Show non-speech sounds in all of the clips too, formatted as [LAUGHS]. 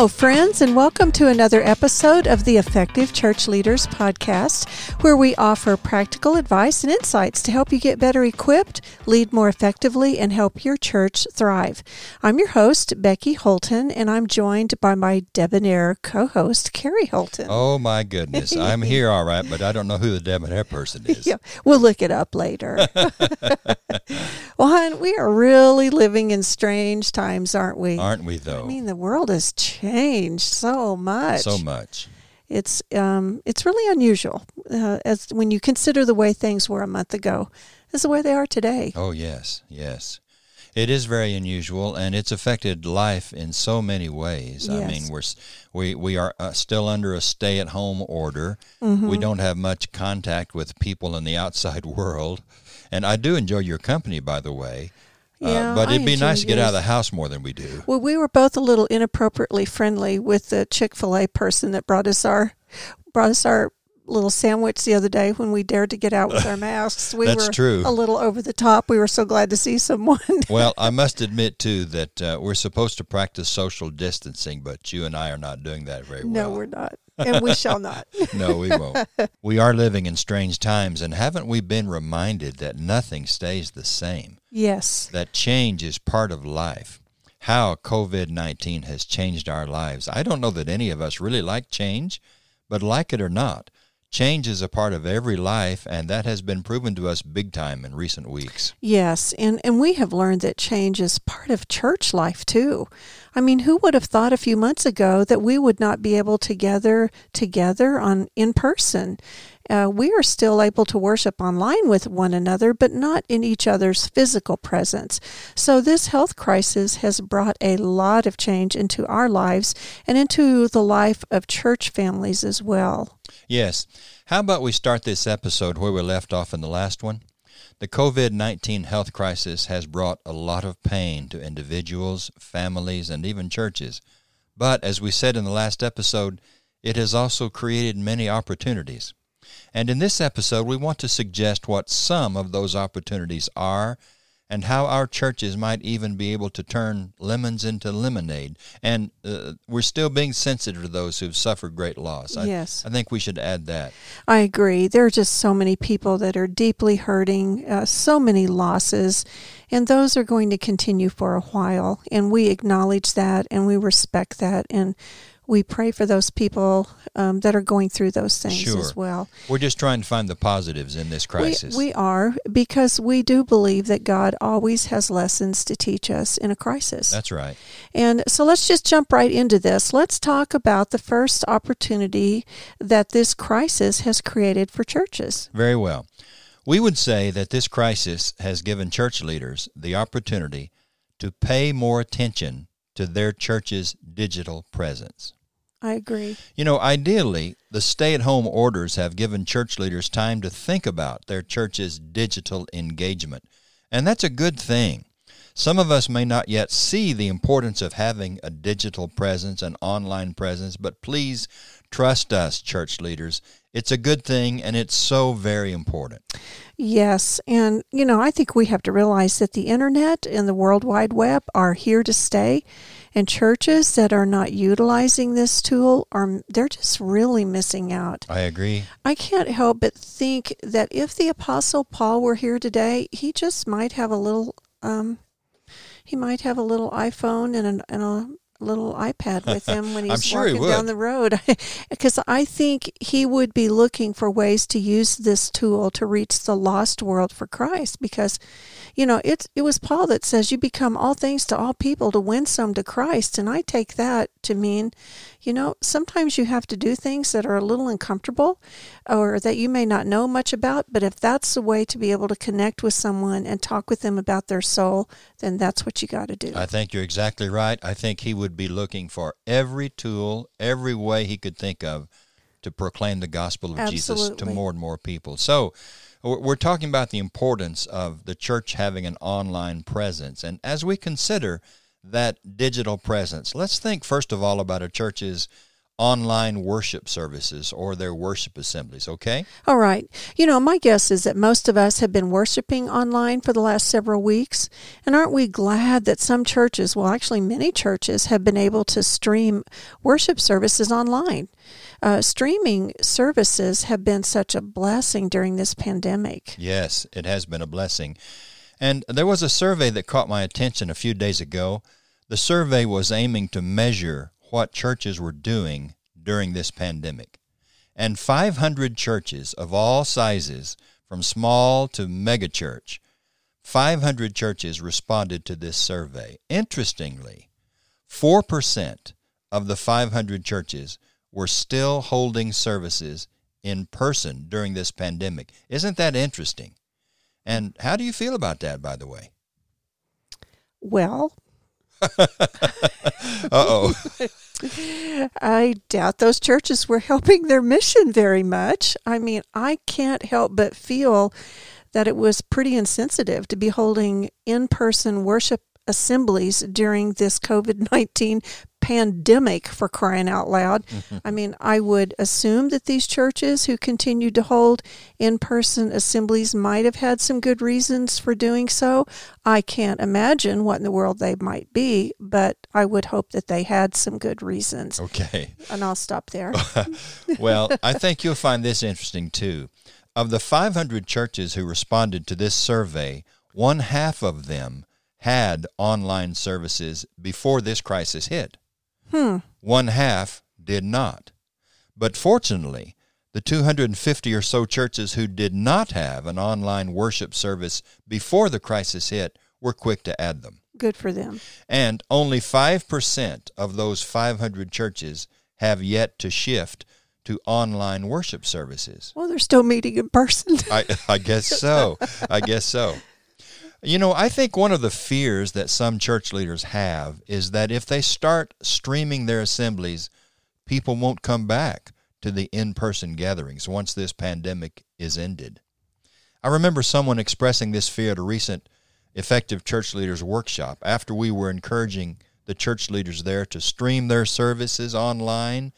Hello, friends, and welcome to another episode of the Effective Church Leaders Podcast, where we offer practical advice and insights to help you get better equipped, lead more effectively, and help your church thrive. I'm your host, Becky Holton, and I'm joined by my debonair co host, Kerry Holton. Oh, my goodness. I'm here, all right, but I don't know who the debonair person is. [LAUGHS] Yeah, we'll look it up later. [LAUGHS] well, hon, we are really living in strange times, aren't we? Aren't we, though? I mean, the world has changed so much. so much. It's um, it's really unusual uh, as when you consider the way things were a month ago, as the way they are today. Oh, yes, yes. It is very unusual, and it's affected life in so many ways. I mean, we're we we are uh, still under a stay-at-home order. Mm-hmm. We don't have much contact with people in the outside [LAUGHS] world, and I do enjoy your company, by the way. Yeah, uh, but I it'd be nice to get out of the house more than we do. Well, we were both a little inappropriately friendly with the Chick Fil A person that brought us our brought us our little sandwich the other day when we dared to get out with our [LAUGHS] masks. We That's were true. a little over the top. We were so glad to see someone. [LAUGHS] Well, I must admit too that uh, we're supposed to practice social distancing, but you and I are not doing that very well. no, we're not, and we shall not. [LAUGHS] No, we won't. we are living in strange times, and haven't we been reminded that nothing stays the same? Yes. That change is part of life. How COVID 19 has changed our lives. I don't know that any of us really like change, but like it or not, change is a part of every life, and that has been proven to us big time in recent weeks. Yes, and, and we have learned that change is part of church life too. I mean, who would have thought a few months ago that we would not be able to gather together on in person? Uh, we are still able to worship online with one another, but not in each other's physical presence. So this health crisis has brought a lot of change into our lives and into the life of church families as well. Yes. How about we start this episode where we left off in the last one? The COVID 19 health crisis has brought a lot of pain to individuals, families, and even churches. But as we said in the last episode, it has also created many opportunities. And in this episode, we want to suggest what some of those opportunities are and how our churches might even be able to turn lemons into lemonade. And uh, we're still being sensitive to those who've suffered great loss. I, Yes. I think we should add that. I agree. There are just so many people that are deeply hurting, uh, so many losses, and those are going to continue for a while. And we acknowledge that and we respect that. And we pray for those people um, that are going through those things Sure. as well. We're just trying to find the positives in this crisis. We, we are because we do believe that God always has lessons to teach us in a crisis. That's right. And so let's just jump right into this. Let's talk about the first opportunity that this crisis has created for churches. Very well. We would say that this crisis has given church leaders the opportunity to pay more attention to their church's digital presence. I agree. You know, ideally, the stay at home orders have given church leaders time to think about their church's digital engagement. And that's a good thing. Some of us may not yet see the importance of having a digital presence, an online presence, but please trust us, church leaders. It's a good thing and it's so very important. Yes. And, you know, I think we have to realize that the internet and the World Wide Web are here to stay. And churches that are not utilizing this tool are, they're just really missing out. I agree. I can't help but think that if the Apostle Paul were here today, he just might have a little, um, he might have a little iPhone and, an, and a little iPad with him when [LAUGHS] he's sure he walking down the road. [LAUGHS] Because I think he would be looking for ways to use this tool to reach the lost world for Christ. Because, you know, it's it was Paul that says you become all things to all people to win some to Christ, and I take that to mean, you know, sometimes you have to do things that are a little uncomfortable, or that you may not know much about. But if that's the way to be able to connect with someone and talk with them about their soul, then that's what you got to do. I think you're exactly right. I think he would be looking for every tool, every way he could think of to proclaim the gospel of Jesus to more and more people. So, we're talking about the importance of the church having an online presence. And as we consider that digital presence, let's think first of all about a church's online worship services or their worship assemblies, okay? All right. You know, my guess is that most of us have been worshiping online for the last several weeks. And aren't we glad that some churches, well, actually, many churches, have been able to stream worship services online? Uh, streaming services have been such a blessing during this pandemic. Yes, it has been a blessing. And there was a survey that caught my attention a few days ago. The survey was aiming to measure what churches were doing during this pandemic. And 500 churches of all sizes, from small to megachurch, 500 churches responded to this survey. Interestingly, 4% of the 500 churches were still holding services in person during this pandemic. Isn't that interesting? And how do you feel about that, by the way? Well, [LAUGHS] oh. I doubt those churches were helping their mission very much. I mean, I can't help but feel that it was pretty insensitive to be holding in person worship assemblies during this COVID 19 pandemic for crying out loud. Mm-hmm. I mean, I would assume that these churches who continued to hold in person assemblies might have had some good reasons for doing so. I can't imagine what in the world they might be, but I would hope that they had some good reasons. Okay. And I'll stop there. [LAUGHS] well, I think you'll find this interesting too. Of the 500 churches who responded to this survey, one half of them had online services before this crisis hit. Hmm. One half did not. But fortunately, the 250 or so churches who did not have an online worship service before the crisis hit were quick to add them. Good for them. And only 5% of those 500 churches have yet to shift to online worship services. Well, they're still meeting in person. I, I guess so. I guess so. [LAUGHS] You know, I think one of the fears that some church leaders have is that if they start streaming their assemblies, people won't come back to the in person gatherings once this pandemic is ended. I remember someone expressing this fear at a recent effective church leaders workshop after we were encouraging the church leaders there to stream their services online.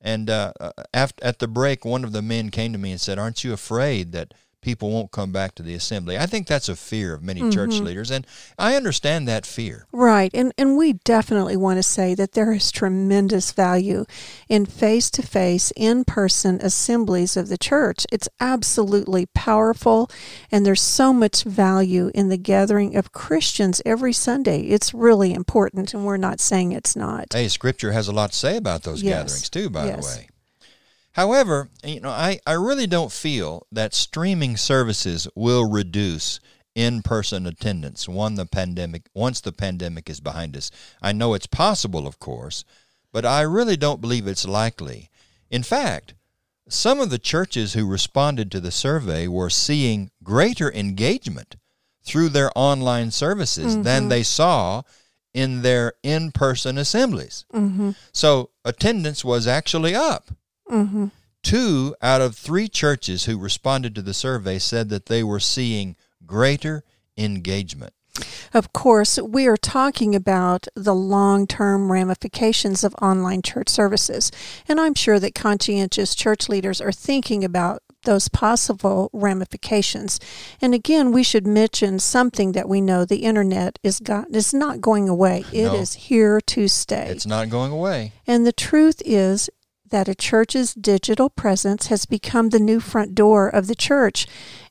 And uh, uh after, at the break, one of the men came to me and said, Aren't you afraid that people won't come back to the assembly. I think that's a fear of many mm-hmm. church leaders, and I understand that fear. Right, and and we definitely want to say that there is tremendous value in face to face, in person assemblies of the church. It's absolutely powerful, and there's so much value in the gathering of Christians every Sunday. It's really important, and we're not saying it's not. Hey, Scripture has a lot to say about those yes. gatherings too. By yes. the way. However, you know, I, I really don't feel that streaming services will reduce in-person attendance one the pandemic once the pandemic is behind us. I know it's possible, of course, but I really don't believe it's likely. In fact, some of the churches who responded to the survey were seeing greater engagement through their online services mm-hmm. than they saw in their in person assemblies. Mm-hmm. So attendance was actually up. Mm-hmm. Two out of three churches who responded to the survey said that they were seeing greater engagement. Of course, we are talking about the long term ramifications of online church services. And I'm sure that conscientious church leaders are thinking about those possible ramifications. And again, we should mention something that we know the internet is got is not going away. It no, is here to stay. It's not going away. And the truth is that a church's digital presence has become the new front door of the church.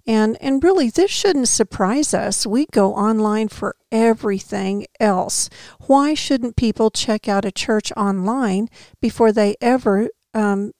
And, and really, this shouldn't surprise us. We go online for everything else. Why shouldn't people check out a church online before they ever um,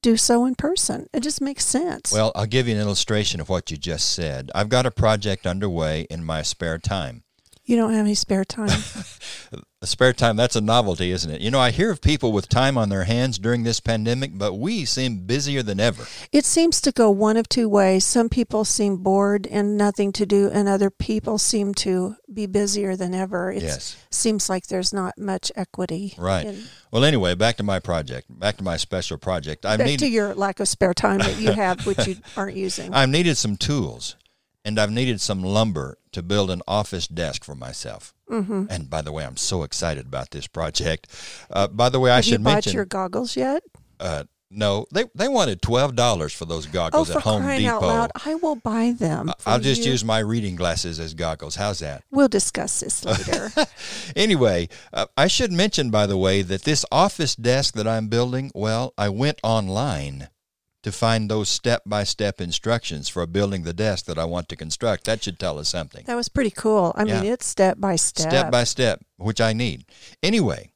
do so in person? It just makes sense. Well, I'll give you an illustration of what you just said. I've got a project underway in my spare time. You don't have any spare time. [LAUGHS] spare time, that's a novelty, isn't it? You know, I hear of people with time on their hands during this pandemic, but we seem busier than ever. It seems to go one of two ways. Some people seem bored and nothing to do, and other people seem to be busier than ever. It yes. seems like there's not much equity. Right. In, well, anyway, back to my project, back to my special project. I've back needed, to your lack of spare time that you [LAUGHS] have, which you aren't using. I've needed some tools, and I've needed some lumber to build an office desk for myself. Mm-hmm. And by the way, I'm so excited about this project. Uh, by the way, I Have should you bought mention your goggles yet? uh, no, they they wanted twelve dollars for those goggles oh, for at Home crying Depot. out loud! I will buy them. I- I'll just you. use my reading glasses as goggles. How's that? We'll discuss this later. [LAUGHS] Anyway, uh, I should mention, by the way, that this office desk that I'm building, well, I went online to find those step by step instructions for building the desk that I want to construct. That should tell us something. that was pretty cool. I mean, it's step by step. Step by step, which I need. Anyway,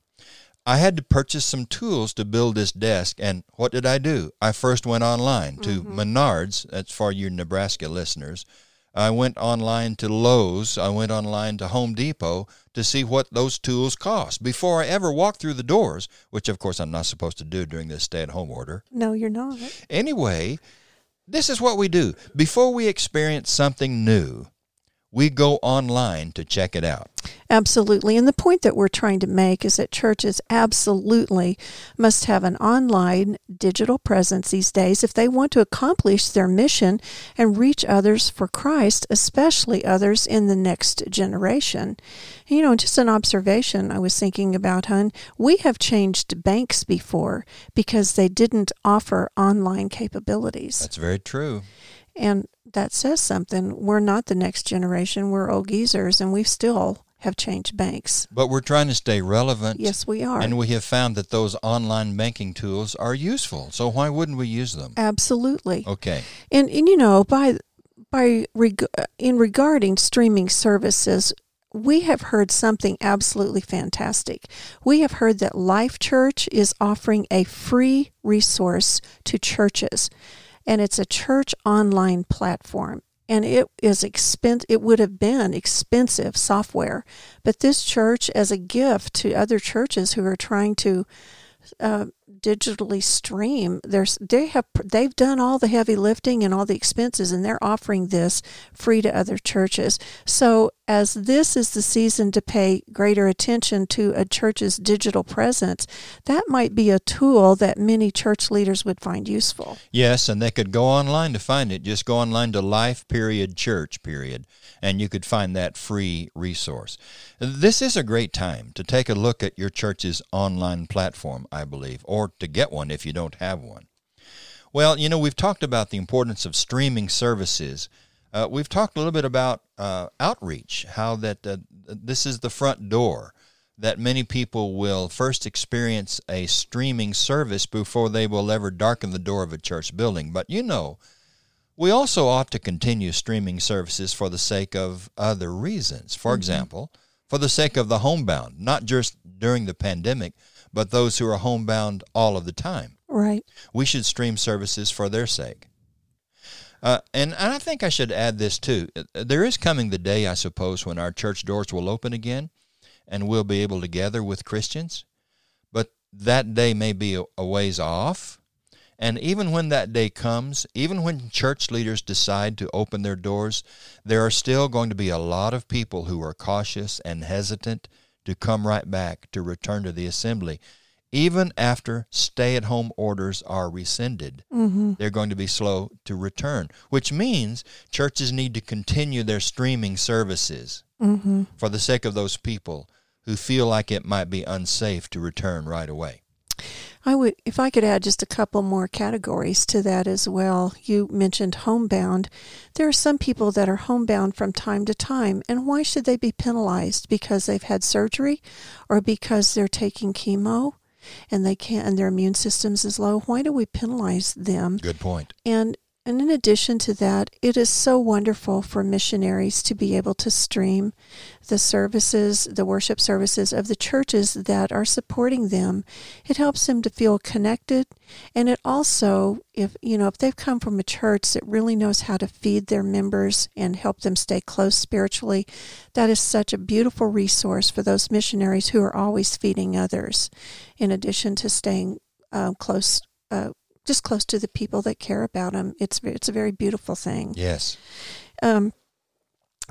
I had to purchase some tools to build this desk, and what did I do? I first went online to mm-hmm. Menards, that's for you Nebraska listeners. I went online to Lowe's, I went online to Home Depot to see what those tools cost before I ever walked through the doors, which of course I'm not supposed to do during this stay at home order. No, you're not. Anyway, this is what we do. Before we experience something new, we go online to check it out. Absolutely. And the point that we're trying to make is that churches absolutely must have an online digital presence these days if they want to accomplish their mission and reach others for Christ, especially others in the next generation. You know, just an observation I was thinking about, hun. We have changed banks before because they didn't offer online capabilities. That's very true. And that says something. We're not the next generation. We're old geezers, and we still have changed banks. But we're trying to stay relevant. Yes, we are. And we have found that those online banking tools are useful. So why wouldn't we use them? Absolutely. Okay. And and you know, by by reg- in regarding streaming services, we have heard something absolutely fantastic. We have heard that Life Church is offering a free resource to churches, and it's a church online platform. And it is expen- It would have been expensive software, but this church, as a gift to other churches who are trying to uh, digitally stream there's they have they've done all the heavy lifting and all the expenses and they're offering this free to other churches so as this is the season to pay greater attention to a church's digital presence that might be a tool that many church leaders would find useful Yes, and they could go online to find it. Just go online to life period church period, and you could find that free resource. This is a great time to take a look at your church's online platform, I believe, or to get one if you don't have one. Well, you know, we've talked about the importance of streaming services. Uh, we've talked a little bit about uh, outreach, how that uh, this is the front door that many people will first experience a streaming service before they will ever darken the door of a church building. But you know, we also ought to continue streaming services for the sake of other reasons. For example, for the sake of the homebound, not just during the pandemic, but those who are homebound all of the time. right We should stream services for their sake. Uh, and, and I think I should add this too. There is coming the day, I suppose, when our church doors will open again and we'll be able to gather with Christians. But that day may be a, a ways off. And even when that day comes, even when church leaders decide to open their doors, there are still going to be a lot of people who are cautious and hesitant to come right back to return to the assembly. Even after stay at home orders are rescinded, mm-hmm. they're going to be slow to return, which means churches need to continue their streaming services Mm-hmm. for the sake of those people who feel like it might be unsafe to return right away. I would, if I could add just a couple more categories to that as well. You mentioned homebound. There are some people that are homebound from time to time, and why should they be penalized? Because they've had surgery, or because they're taking chemo, and they can't, and their immune systems is low. Why do we penalize them? Good point. And and in addition to that, it is so wonderful for missionaries to be able to stream the services, the worship services of the churches that are supporting them. It helps them to feel connected. And it also, if you know, if they've come from a church that really knows how to feed their members and help them stay close spiritually, that is such a beautiful resource for those missionaries who are always feeding others, in addition to staying uh, close. Uh, just close to the people that care about them. It's it's a very beautiful thing. Yes. Um,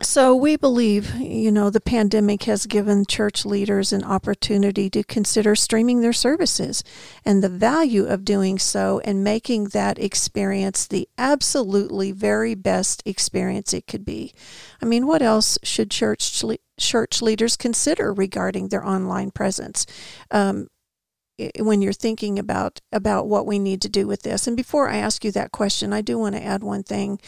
So we believe, you know, the pandemic has given church leaders an opportunity to consider streaming their services and the value of doing so and making that experience the absolutely very best experience it could be. I mean, what else should church church leaders consider regarding their online presence? Um, when you're thinking about about what we need to do with this. And before I ask you that question, I do want to add one thing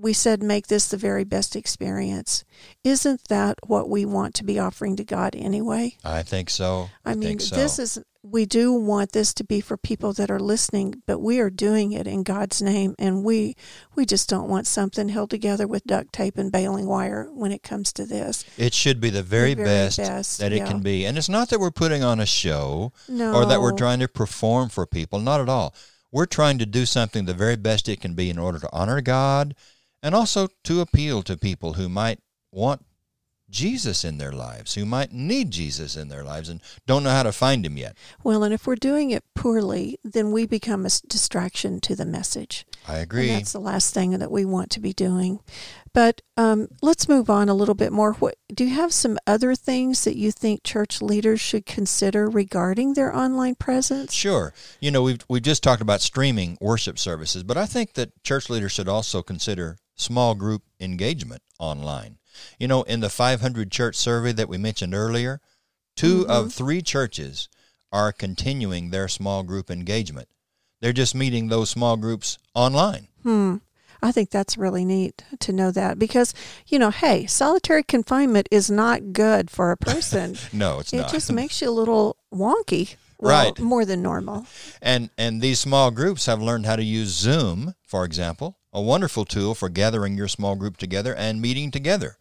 we said make this the very best experience. Isn't that what we want to be offering to God anyway? I think so. I, I mean, so. this is we do want this to be for people that are listening, but we are doing it in God's name and we we just don't want something held together with duct tape and baling wire when it comes to this. It should be the very, the very best, best, that yeah. it can be. And it's not that we're putting on a show no. or that we're trying to perform for people, not at all. We're trying to do something the very best it can be in order to honor God and also to appeal to people who might want Jesus in their lives, who might need Jesus in their lives and don't know how to find him yet. Well, and if we're doing it poorly, then we become a distraction to the message. I agree. And that's the last thing that we want to be doing. But um, let's move on a little bit more. What, do you have some other things that you think church leaders should consider regarding their online presence? Sure. You know, we've we've just talked about streaming worship services, but I think that church leaders should also consider small group engagement online. You know, in the 500 church survey that we mentioned earlier, 2 mm-hmm. of three churches are continuing their small group engagement. They're just meeting those small groups online. Hmm. I think that's really neat to know that because, you know, hey, solitary confinement is not good for a person. [LAUGHS] no, it's it not. It just [LAUGHS] makes you a little wonky. Well, right. More than normal. And and these small groups have learned how to use Zoom, for example, a wonderful tool for gathering your small group together and meeting together.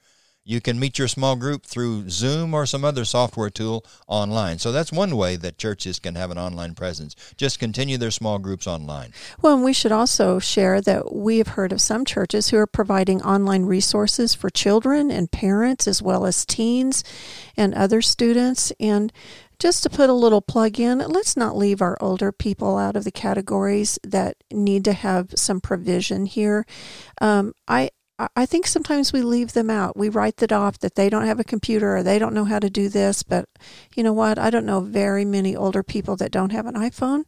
You can meet your small group through Zoom or some other software tool online. So that's one way that churches can have an online presence. Just continue their small groups online. Well, and we should also share that we have heard of some churches who are providing online resources for children and parents as well as teens and other students. And just to put a little plug in, let's not leave our older people out of the categories that need to have some provision here. Um, I I think sometimes we leave them out. We write that off that they don't have a computer or they don't know how to do this. But you know what? I don't know very many older people that don't have an iPhone.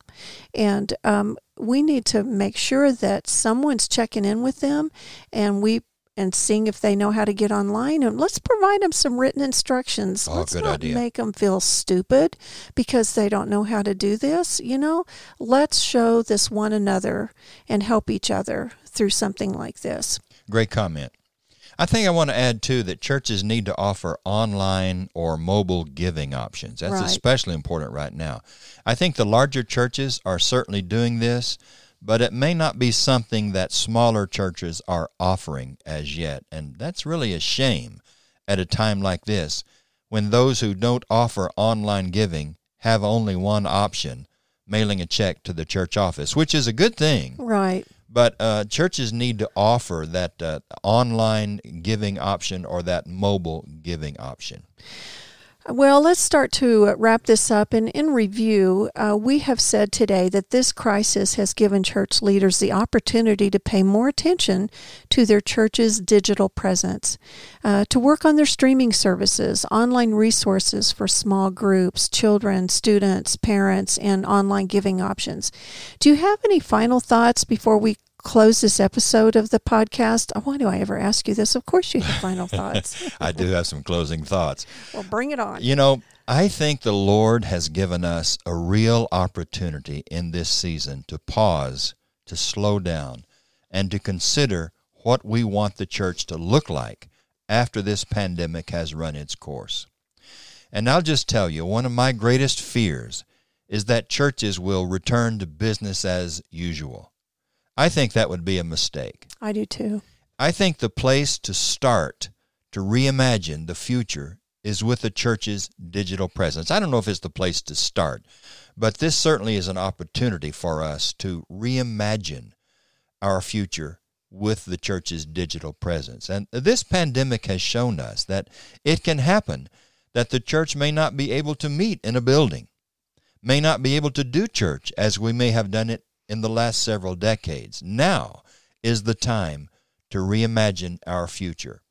And um, we need to make sure that someone's checking in with them and we and seeing if they know how to get online. And let's provide them some written instructions. Oh, let's good not idea. make them feel stupid because they don't know how to do this. You know, let's show this one another and help each other through something like this. Great comment. I think I want to add too that churches need to offer online or mobile giving options. That's right. especially important right now. I think the larger churches are certainly doing this, but it may not be something that smaller churches are offering as yet. And that's really a shame at a time like this when those who don't offer online giving have only one option mailing a check to the church office, which is a good thing. Right. But uh, churches need to offer that uh, online giving option or that mobile giving option. Well, let's start to wrap this up. And in review, uh, we have said today that this crisis has given church leaders the opportunity to pay more attention to their church's digital presence, uh, to work on their streaming services, online resources for small groups, children, students, parents, and online giving options. Do you have any final thoughts before we close this episode of the podcast, oh, why do I ever ask you this? Of course, you have final [LAUGHS] thoughts. I do have some closing thoughts. Well, bring it on. You know, I think the Lord has given us a real opportunity in this season to pause, to slow down, and to consider what we want the church to look like after this pandemic has run its course. And I'll just tell you, one of my greatest fears is that churches will return to business as usual. I think that would be a mistake. I do too. I think the place to start to reimagine the future is with the church's digital presence. I don't know if it's the place to start, but this certainly is an opportunity for us to reimagine our future with the church's digital presence. And this pandemic has shown us that it can happen that the church may not be able to meet in a building, may not be able to do church as we may have done it in the last several decades. Now is the time to reimagine our future,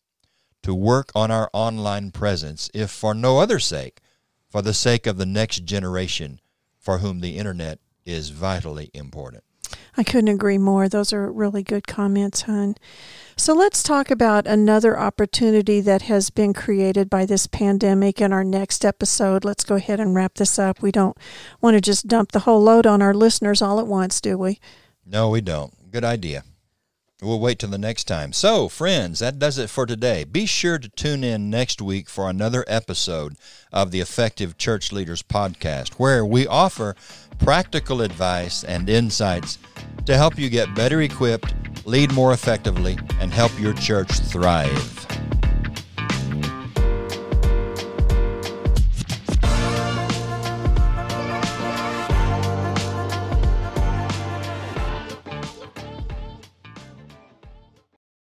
to work on our online presence, if for no other sake, for the sake of the next generation for whom the internet is vitally important. I couldn't agree more. Those are really good comments, hon. So let's talk about another opportunity that has been created by this pandemic in our next episode. Let's go ahead and wrap this up. We don't want to just dump the whole load on our listeners all at once, do we? No, we don't. Good idea. We'll wait till the next time. So, friends, that does it for today. Be sure to tune in next week for another episode of the Effective Church Leaders Podcast, where we offer practical advice and insights to help you get better equipped, lead more effectively, and help your church thrive.